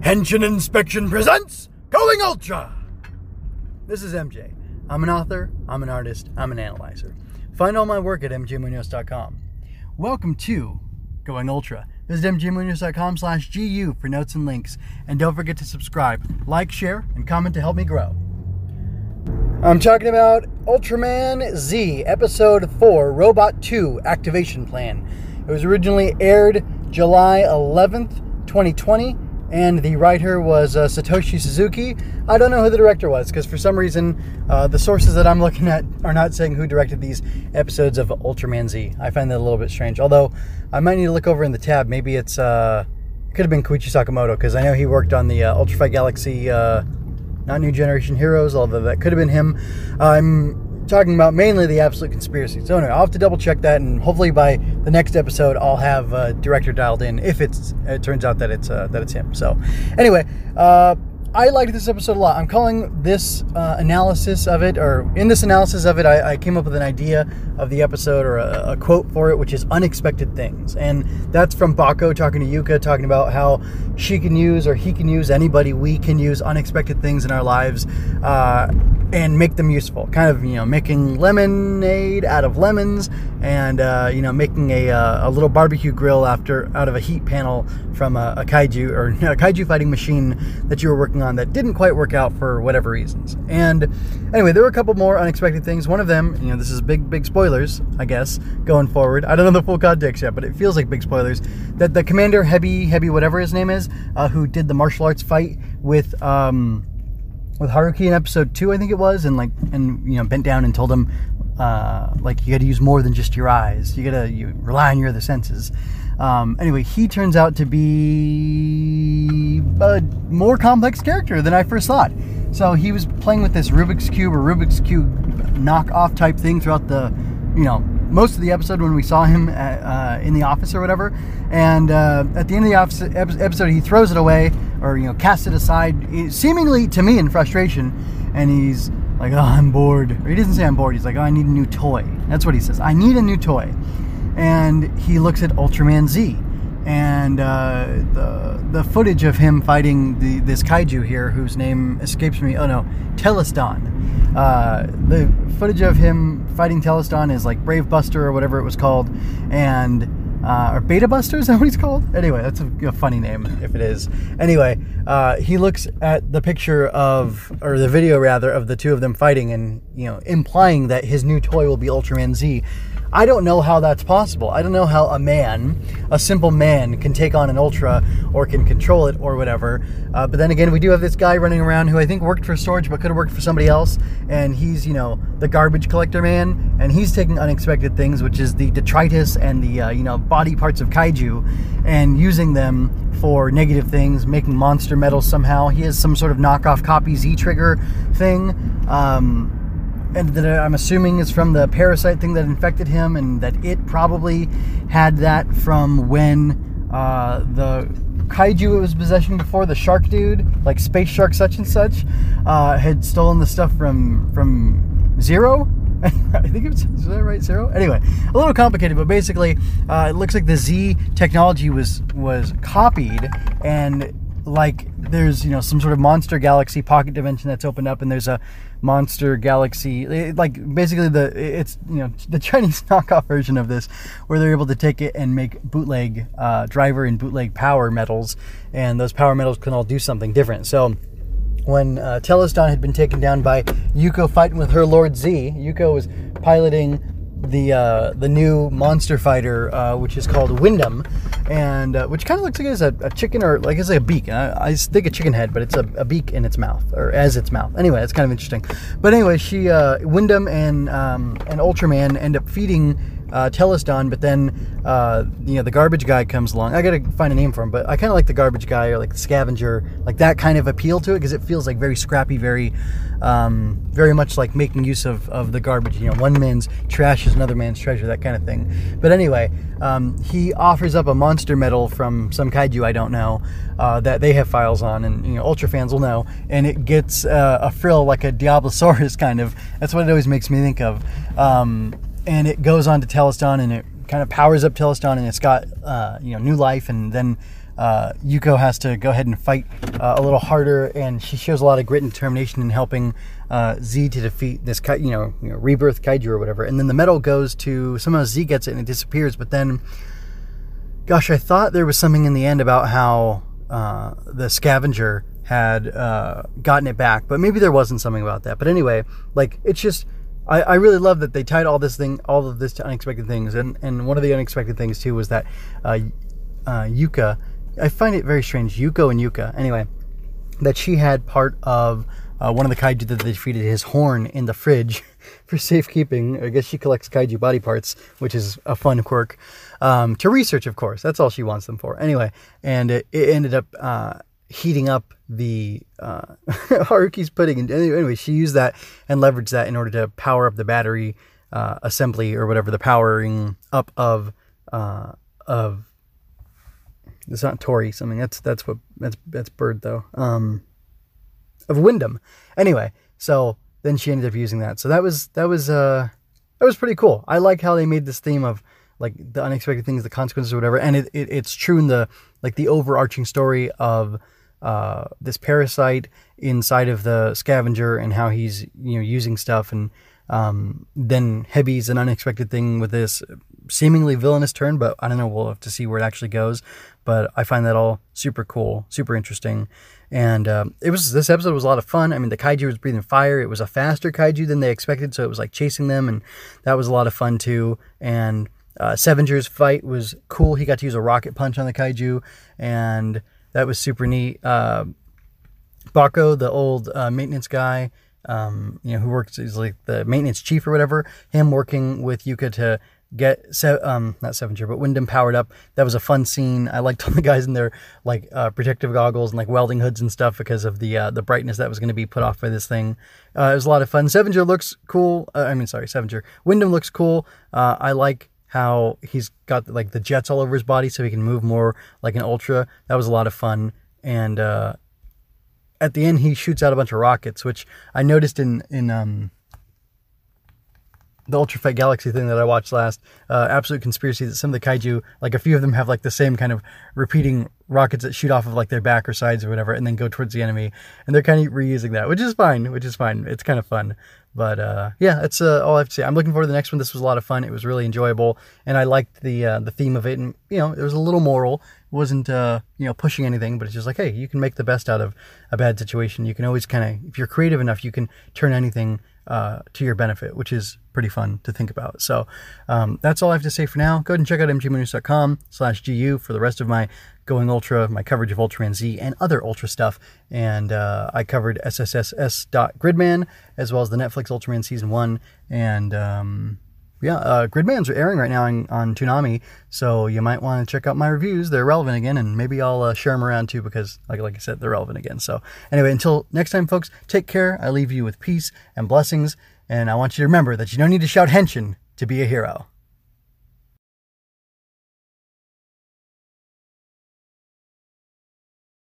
Henshin Inspection presents Going Ultra. This is MJ. I'm an author, I'm an artist, I'm an analyzer. Find all my work at mjmunoz.com. Welcome to Going Ultra. Visit mjmunoz.com slash GU for notes and links. And don't forget to subscribe, like, share, and comment to help me grow. I'm talking about Ultraman Z, Episode 4, Robot 2 Activation Plan. It was originally aired July 11th, 2020, and the writer was uh, Satoshi Suzuki. I don't know who the director was because for some reason uh, the sources that I'm looking at are not saying who directed these episodes of Ultraman Z. I find that a little bit strange. Although I might need to look over in the tab. Maybe it's uh, could have been Koichi Sakamoto because I know he worked on the uh, Ultra Fight Galaxy uh, not New Generation Heroes, although that could have been him. I'm talking about mainly the Absolute Conspiracy. So anyway, I'll have to double check that, and hopefully by the next episode, I'll have uh, director dialed in if it's it turns out that it's uh, that it's him. So anyway. Uh, I liked this episode a lot. I'm calling this uh, analysis of it, or in this analysis of it, I, I, came up with an idea of the episode or a, a, quote for it, which is unexpected things. And that's from Bako talking to Yuka, talking about how she can use or he can use, anybody, we can use unexpected things in our lives uh, and make them useful. Kind of, you know, making lemonade out of lemons and, uh, you know, making a, uh, a little barbecue grill after out of a heat panel from a, a kaiju or a kaiju fighting machine that you were working on that didn't quite work out for whatever reasons. And anyway, there were a couple more unexpected things. One of them, you know, this is big, big spoilers, I guess, going forward. I don't know the full context yet, but it feels like big spoilers. That the commander, Hebi, Hebi, whatever his name is, uh, who did the martial arts fight with, um, with Haruki in episode two, I think it was, and like, and you know, bent down and told him, uh, like, you got to use more than just your eyes. You got to you rely on your other senses. Um, anyway, he turns out to be a more complex character than I first thought. So he was playing with this Rubik's Cube or Rubik's Cube knockoff type thing throughout the, you know, most of the episode when we saw him at, uh, in the office or whatever. And uh, at the end of the office, episode, he throws it away or, you know, casts it aside, seemingly to me in frustration. And he's like, oh, I'm bored. Or he doesn't say I'm bored. He's like, oh, I need a new toy. That's what he says. I need a new toy and he looks at Ultraman Z. And uh, the the footage of him fighting the this kaiju here, whose name escapes me. Oh no, Telesdon. Uh, the footage of him fighting Telesdon is like Brave Buster or whatever it was called, and uh, or Beta Buster is that what he's called? Anyway, that's a, a funny name if it is. Anyway, uh, he looks at the picture of or the video rather of the two of them fighting, and you know, implying that his new toy will be Ultraman Z. I don't know how that's possible. I don't know how a man, a simple man, can take on an ultra or can control it or whatever. Uh, but then again, we do have this guy running around who I think worked for Storage but could have worked for somebody else. And he's, you know, the garbage collector man. And he's taking unexpected things, which is the detritus and the, uh, you know, body parts of kaiju and using them for negative things, making monster medals somehow. He has some sort of knockoff copy Z Trigger thing. Um, and that I'm assuming is from the parasite thing that infected him, and that it probably had that from when uh, the kaiju it was possessing before, the shark dude, like Space Shark such and such, uh, had stolen the stuff from from Zero. I think it's is that right, Zero. Anyway, a little complicated, but basically, uh, it looks like the Z technology was was copied and like there's you know some sort of monster galaxy pocket dimension that's opened up and there's a monster galaxy. It, like basically the it's you know the chinese knockoff version of this where they're able to take it and make bootleg uh, driver and bootleg power medals and those power medals can all do something different. So when uh, had been taken down by Yuko fighting with her Lord Z, Yuko was piloting the uh, the new monster fighter, uh, which is called Windom, and uh, which kind of looks like it's a, a, chicken or like it's like a beak. I, I think a chicken head, but it's a, a, beak in its mouth or as its mouth. Anyway, it's kind of interesting. But anyway, she uh, Windom and um, and Ultraman end up feeding uh, Telesdon, but then uh, you know the garbage guy comes along. I gotta find a name for him, but I kind of like the garbage guy or like the scavenger, like that kind of appeal to it because it feels like very scrappy, very, um, very much like making use of, of the garbage. You know, one man's trash is another man's treasure, that kind of thing. But anyway, um, he offers up a monster medal from some kaiju I don't know uh, that they have files on, and you know, ultra fans will know, and it gets uh, a frill like a Diablosaurus kind of. That's what it always makes me think of. Um, and it goes on to Telesdon and it kind of powers up Telesdon and it's got uh, you know new life and then uh, Yuko has to go ahead and fight uh, a little harder, and she shows a lot of grit and determination in helping uh, Z to defeat this, you know, you know, rebirth kaiju or whatever. And then the medal goes to somehow Z gets it and it disappears. But then, gosh, I thought there was something in the end about how uh, the scavenger had uh, gotten it back, but maybe there wasn't something about that. But anyway, like it's just. I, I really love that they tied all this thing, all of this to unexpected things, and, and one of the unexpected things too was that uh, uh, Yuka I find it very strange. Yuko and Yuka, anyway, that she had part of uh, one of the kaiju that they defeated his horn in the fridge for safekeeping. I guess she collects kaiju body parts, which is a fun quirk um, to research, of course. That's all she wants them for. Anyway, and it, it ended up uh, heating up the uh, Haruki's pudding. And anyway, she used that and leveraged that in order to power up the battery uh, assembly or whatever the powering up of uh, of it's not Tori something. That's that's what that's that's Bird though. Um, of Windom. Anyway, so then she ended up using that. So that was that was uh that was pretty cool. I like how they made this theme of like the unexpected things, the consequences, or whatever. And it, it it's true in the like the overarching story of uh, this parasite inside of the scavenger and how he's you know using stuff and um, then Hebi's an unexpected thing with this seemingly villainous turn, but I don't know. We'll have to see where it actually goes. But I find that all super cool, super interesting. And um, it was this episode was a lot of fun. I mean, the kaiju was breathing fire. It was a faster kaiju than they expected, so it was like chasing them, and that was a lot of fun too. And uh, Sevenger's fight was cool. He got to use a rocket punch on the kaiju, and that was super neat. Uh, Bako, the old uh, maintenance guy, um, you know, who works as like the maintenance chief or whatever, him working with Yuka to get se- um not Sevenger but Windom powered up. That was a fun scene. I liked all the guys in their like uh, protective goggles and like welding hoods and stuff because of the uh, the brightness that was going to be put off by this thing. Uh, it was a lot of fun. Sevenger looks cool. Uh, I mean, sorry, Sevenger. Windom looks cool. Uh, I like how he's got like the jets all over his body so he can move more like an ultra. That was a lot of fun. And uh, at the end, he shoots out a bunch of rockets, which I noticed in in um, the Ultra Fight Galaxy thing that I watched last, uh, Absolute Conspiracy, that some of the kaiju, like a few of them have like the same kind of repeating rockets that shoot off of like their back or sides or whatever, and then go towards the enemy, and they're kind of reusing that, which is fine, which is fine. It's kind of fun. But uh, yeah, that's uh, all I have to say. I'm looking forward to the next one. This was a lot of fun. It was really enjoyable, and I liked the uh, the theme of it. And you know, it was a little moral. It wasn't uh, you know pushing anything, but it's just like, hey, you can make the best out of a bad situation. You can always kind of, if you're creative enough, you can turn anything uh, to your benefit, which is pretty fun to think about. So um, that's all I have to say for now. Go ahead and check out mjmunoz.com slash GU for the rest of my Going Ultra, my coverage of Ultraman Z and other Ultra stuff. And uh, I covered SSSS.Gridman as well as the Netflix Ultraman Season 1 and... Um, yeah, uh, Gridman's are airing right now on, on Toonami, so you might want to check out my reviews. They're relevant again, and maybe I'll uh, share them around too because, like, like I said, they're relevant again. So, anyway, until next time, folks, take care. I leave you with peace and blessings, and I want you to remember that you don't need to shout henshin to be a hero.